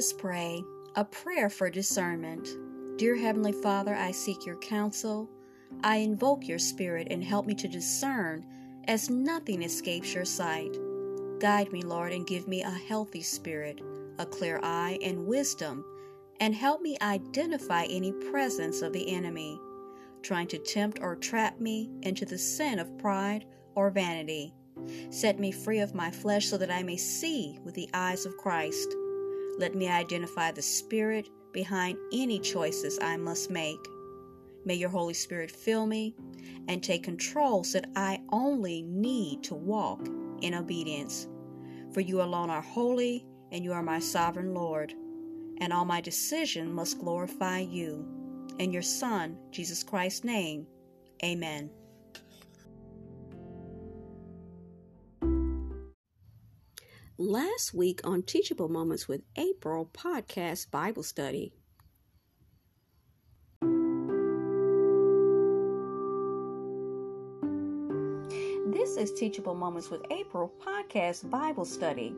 Us pray a prayer for discernment. Dear Heavenly Father, I seek your counsel. I invoke your spirit and help me to discern as nothing escapes your sight. Guide me, Lord, and give me a healthy spirit, a clear eye, and wisdom, and help me identify any presence of the enemy, trying to tempt or trap me into the sin of pride or vanity. Set me free of my flesh so that I may see with the eyes of Christ. Let me identify the Spirit behind any choices I must make. May your Holy Spirit fill me and take control so that I only need to walk in obedience. For you alone are holy and you are my sovereign Lord, and all my decision must glorify you. In your Son, Jesus Christ's name, amen. Last week on Teachable Moments with April podcast Bible study, is Teachable Moments with April podcast Bible study.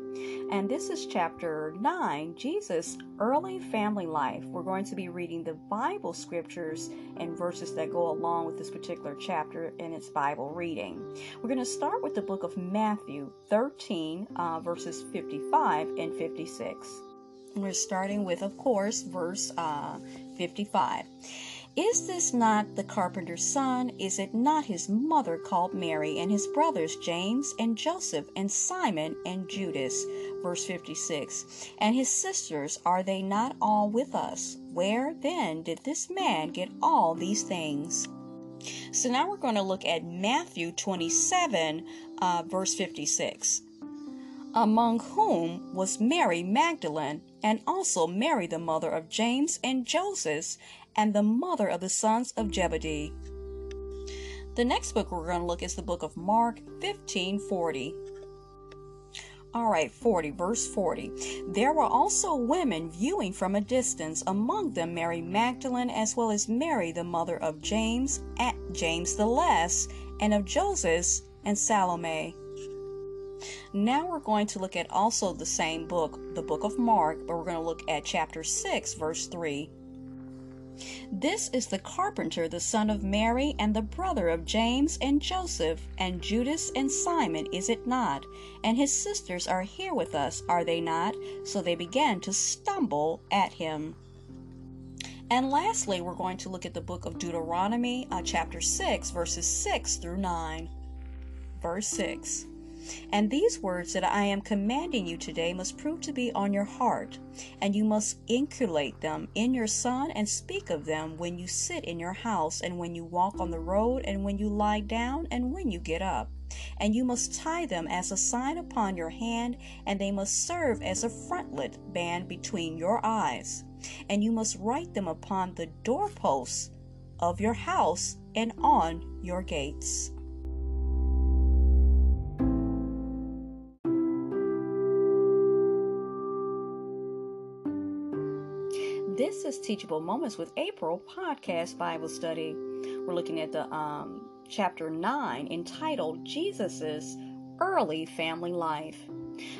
And this is chapter 9 Jesus' Early Family Life. We're going to be reading the Bible scriptures and verses that go along with this particular chapter in its Bible reading. We're going to start with the book of Matthew 13, uh, verses 55 and 56. We're starting with, of course, verse uh, 55. Is this not the carpenter's son? Is it not his mother called Mary, and his brothers James and Joseph, and Simon and Judas? Verse 56. And his sisters, are they not all with us? Where then did this man get all these things? So now we're going to look at Matthew 27, uh, verse 56. Among whom was Mary Magdalene, and also Mary, the mother of James and Joseph, and the mother of the sons of Zebedee. The next book we're going to look is the book of Mark 1540. All right, 40, verse 40. There were also women viewing from a distance, among them Mary Magdalene, as well as Mary, the mother of James, at James the Less, and of Joseph and Salome. Now we're going to look at also the same book, the book of Mark, but we're going to look at chapter 6, verse 3. This is the carpenter, the son of Mary, and the brother of James and Joseph, and Judas and Simon, is it not? And his sisters are here with us, are they not? So they began to stumble at him. And lastly, we're going to look at the book of Deuteronomy, uh, chapter 6, verses 6 through 9. Verse 6. And these words that I am commanding you today must prove to be on your heart, and you must inculcate them in your son and speak of them when you sit in your house, and when you walk on the road, and when you lie down, and when you get up. And you must tie them as a sign upon your hand, and they must serve as a frontlet band between your eyes. And you must write them upon the doorposts of your house and on your gates. Is Teachable Moments with April podcast Bible study. We're looking at the um, chapter 9 entitled Jesus's Early Family Life.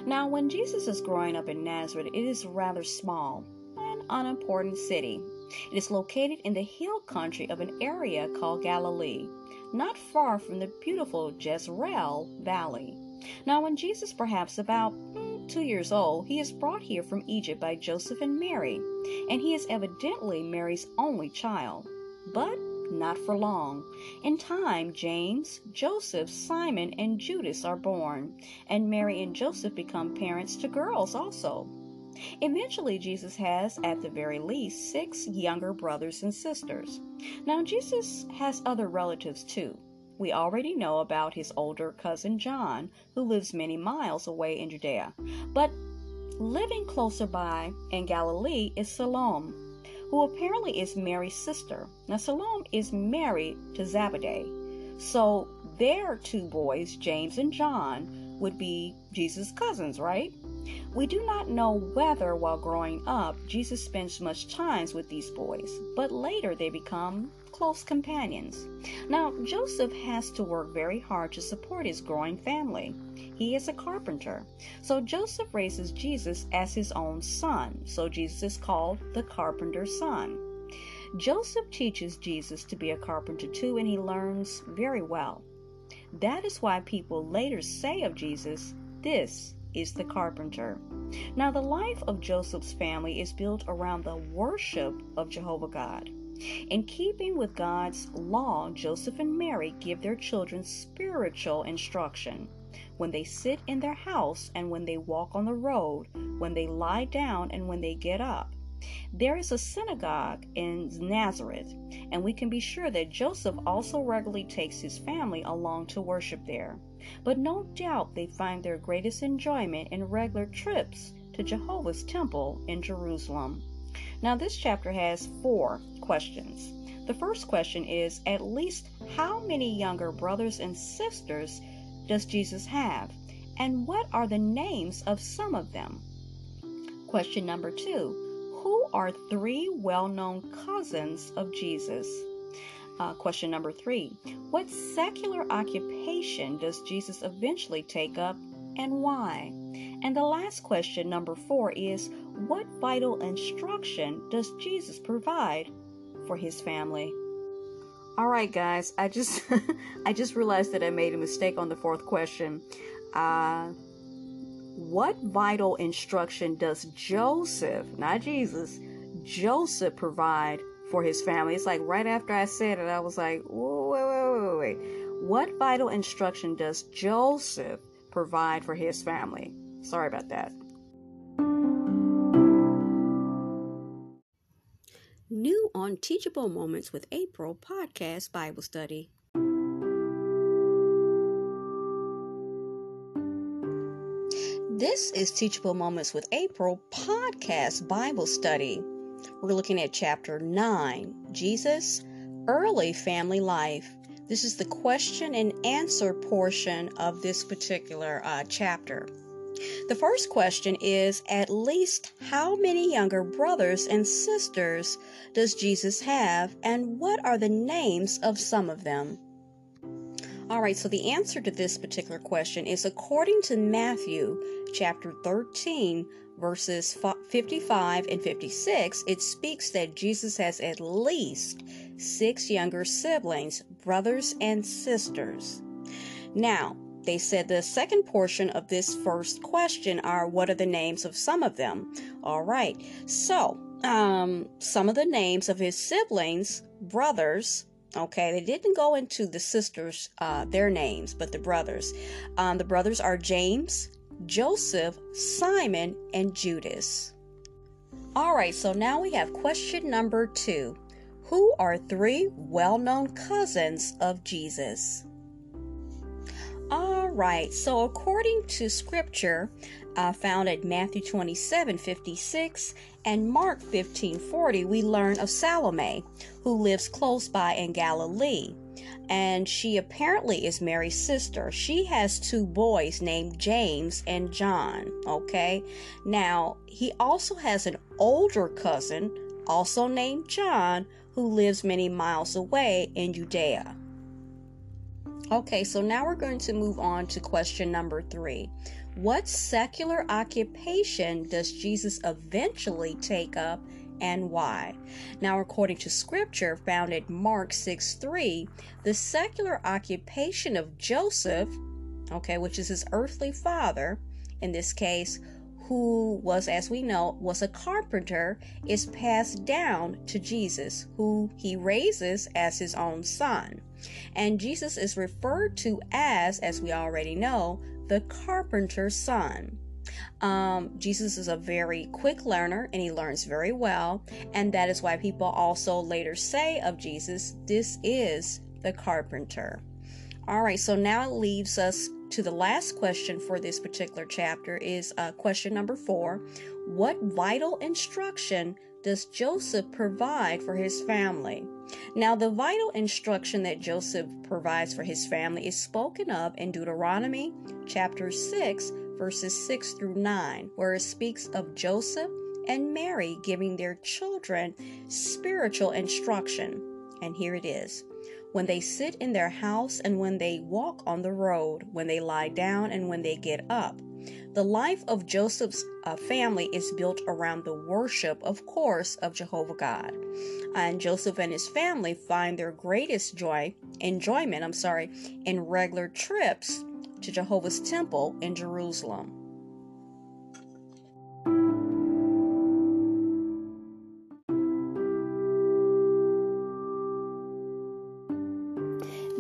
Now, when Jesus is growing up in Nazareth, it is rather small and unimportant city. It is located in the hill country of an area called Galilee, not far from the beautiful Jezreel Valley. Now, when Jesus, perhaps about mm, two years old, he is brought here from Egypt by Joseph and Mary, and he is evidently Mary's only child. But not for long. In time, James, Joseph, Simon, and Judas are born, and Mary and Joseph become parents to girls also. Eventually, Jesus has, at the very least, six younger brothers and sisters. Now, Jesus has other relatives too we already know about his older cousin John, who lives many miles away in Judea. But living closer by in Galilee is Salome, who apparently is Mary's sister. Now, Salome is married to Zebedee. So, their two boys, James and John, would be Jesus' cousins, right? We do not know whether, while growing up, Jesus spends much time with these boys, but later they become close companions. Now, Joseph has to work very hard to support his growing family. He is a carpenter. So Joseph raises Jesus as his own son. So Jesus is called the carpenter's son. Joseph teaches Jesus to be a carpenter too, and he learns very well. That is why people later say of Jesus, This is the carpenter. Now, the life of Joseph's family is built around the worship of Jehovah God. In keeping with God's law, Joseph and Mary give their children spiritual instruction. When they sit in their house and when they walk on the road, when they lie down and when they get up. There is a synagogue in Nazareth, and we can be sure that Joseph also regularly takes his family along to worship there. But no doubt they find their greatest enjoyment in regular trips to Jehovah's temple in Jerusalem. Now, this chapter has four questions. The first question is at least how many younger brothers and sisters does Jesus have? And what are the names of some of them? Question number two who are three well known cousins of Jesus? Uh, question number three What secular occupation does Jesus eventually take up and why? And the last question, number four, is What vital instruction does Jesus provide for his family? All right, guys, I just I just realized that I made a mistake on the fourth question. Uh, what vital instruction does Joseph, not Jesus, Joseph provide for his family? It's like right after I said it, I was like, wait, wait, wait, wait. What vital instruction does Joseph provide for his family? Sorry about that. On Teachable Moments with April podcast Bible study. This is Teachable Moments with April podcast Bible study. We're looking at chapter 9 Jesus, Early Family Life. This is the question and answer portion of this particular uh, chapter. The first question is At least how many younger brothers and sisters does Jesus have, and what are the names of some of them? All right, so the answer to this particular question is according to Matthew chapter 13, verses 55 and 56, it speaks that Jesus has at least six younger siblings, brothers and sisters. Now, they said the second portion of this first question are what are the names of some of them? All right, so um, some of the names of his siblings, brothers, Okay, they didn't go into the sisters, uh, their names, but the brothers. Um, the brothers are James, Joseph, Simon, and Judas. All right, so now we have question number two Who are three well known cousins of Jesus? All right, so according to scripture, uh, found at Matthew 27 56 and Mark 15 40, we learn of Salome, who lives close by in Galilee. And she apparently is Mary's sister. She has two boys named James and John. Okay. Now, he also has an older cousin, also named John, who lives many miles away in Judea. Okay, so now we're going to move on to question number three. What secular occupation does Jesus eventually take up and why? Now, according to scripture found at Mark 6 3, the secular occupation of Joseph, okay, which is his earthly father, in this case, who was, as we know, was a carpenter, is passed down to Jesus, who he raises as his own son. And Jesus is referred to as, as we already know, the carpenter's son. Um, Jesus is a very quick learner and he learns very well, and that is why people also later say of Jesus, This is the carpenter. All right, so now it leaves us to the last question for this particular chapter is uh, question number four. What vital instruction does Joseph provide for his family? Now, the vital instruction that Joseph provides for his family is spoken of in Deuteronomy chapter 6, verses 6 through 9, where it speaks of Joseph and Mary giving their children spiritual instruction. And here it is when they sit in their house and when they walk on the road, when they lie down and when they get up. The life of Joseph's uh, family is built around the worship, of course, of Jehovah God. And Joseph and his family find their greatest joy, enjoyment, I'm sorry, in regular trips to Jehovah's temple in Jerusalem.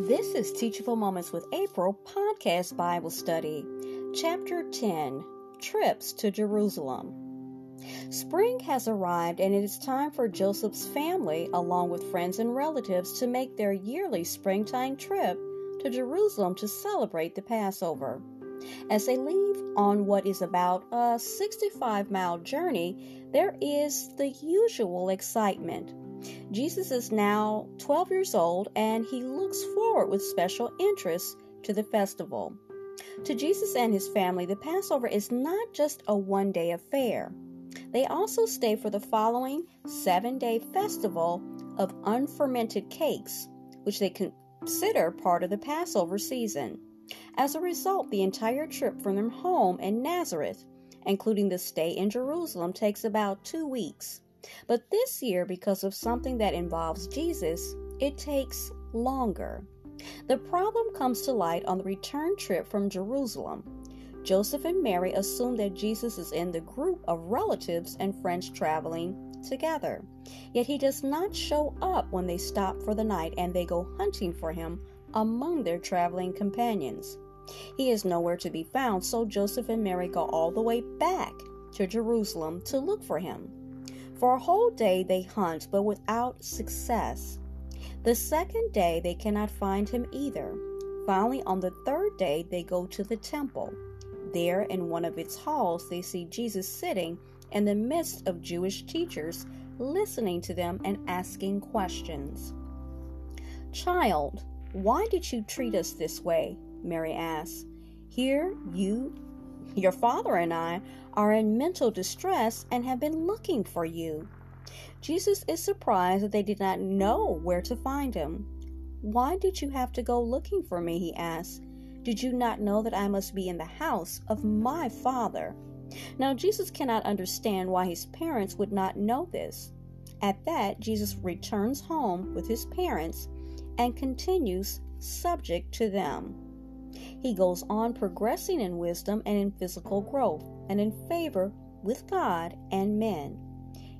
This is Teachable Moments with April podcast Bible study, chapter 10 Trips to Jerusalem. Spring has arrived, and it is time for Joseph's family, along with friends and relatives, to make their yearly springtime trip to Jerusalem to celebrate the Passover. As they leave on what is about a 65 mile journey, there is the usual excitement. Jesus is now 12 years old and he looks forward with special interest to the festival. To Jesus and his family, the Passover is not just a one day affair. They also stay for the following seven day festival of unfermented cakes, which they consider part of the Passover season. As a result, the entire trip from their home in Nazareth, including the stay in Jerusalem, takes about two weeks. But this year, because of something that involves Jesus, it takes longer. The problem comes to light on the return trip from Jerusalem. Joseph and Mary assume that Jesus is in the group of relatives and friends traveling together. Yet he does not show up when they stop for the night and they go hunting for him among their traveling companions. He is nowhere to be found, so Joseph and Mary go all the way back to Jerusalem to look for him. For a whole day they hunt, but without success. The second day they cannot find him either. Finally, on the third day, they go to the temple. There, in one of its halls, they see Jesus sitting in the midst of Jewish teachers, listening to them and asking questions. Child, why did you treat us this way? Mary asks. Here, you your father and I are in mental distress and have been looking for you. Jesus is surprised that they did not know where to find him. Why did you have to go looking for me? he asked. Did you not know that I must be in the house of my Father? Now, Jesus cannot understand why his parents would not know this. At that, Jesus returns home with his parents and continues subject to them. He goes on progressing in wisdom and in physical growth and in favor with God and men.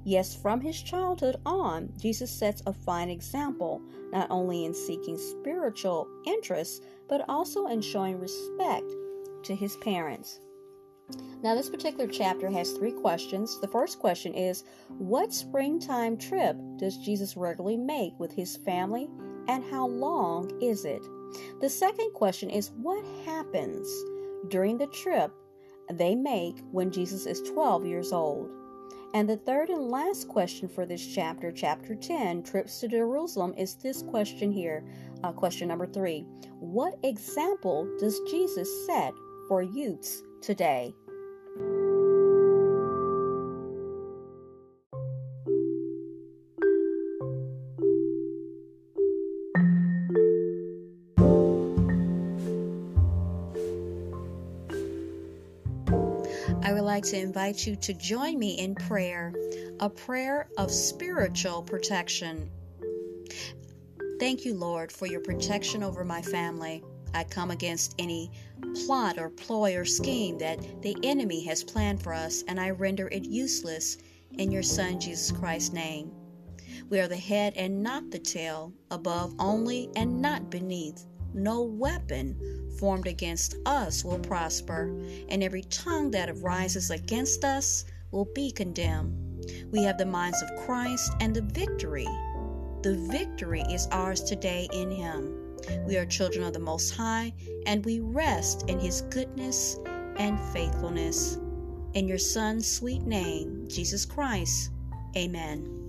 Yes, from his childhood on, Jesus sets a fine example, not only in seeking spiritual interests, but also in showing respect to his parents. Now, this particular chapter has three questions. The first question is What springtime trip does Jesus regularly make with his family, and how long is it? The second question is what happens during the trip they make when Jesus is 12 years old? And the third and last question for this chapter, chapter 10, Trips to Jerusalem, is this question here. Uh, question number three What example does Jesus set for youths today? Like to invite you to join me in prayer, a prayer of spiritual protection. Thank you, Lord, for your protection over my family. I come against any plot or ploy or scheme that the enemy has planned for us, and I render it useless in your Son, Jesus Christ's name. We are the head and not the tail, above only and not beneath. No weapon formed against us will prosper, and every tongue that rises against us will be condemned. We have the minds of Christ and the victory. The victory is ours today in Him. We are children of the Most High, and we rest in His goodness and faithfulness. In your Son's sweet name, Jesus Christ. Amen.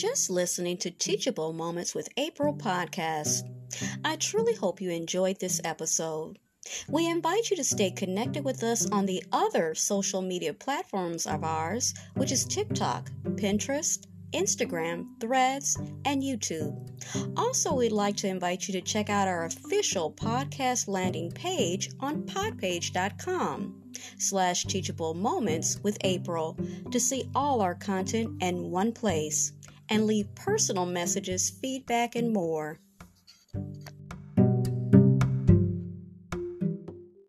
Just listening to Teachable Moments with April podcast. I truly hope you enjoyed this episode. We invite you to stay connected with us on the other social media platforms of ours, which is TikTok, Pinterest, Instagram, Threads, and YouTube. Also, we'd like to invite you to check out our official podcast landing page on podpage.com slash teachable moments with April to see all our content in one place and leave personal messages, feedback, and more.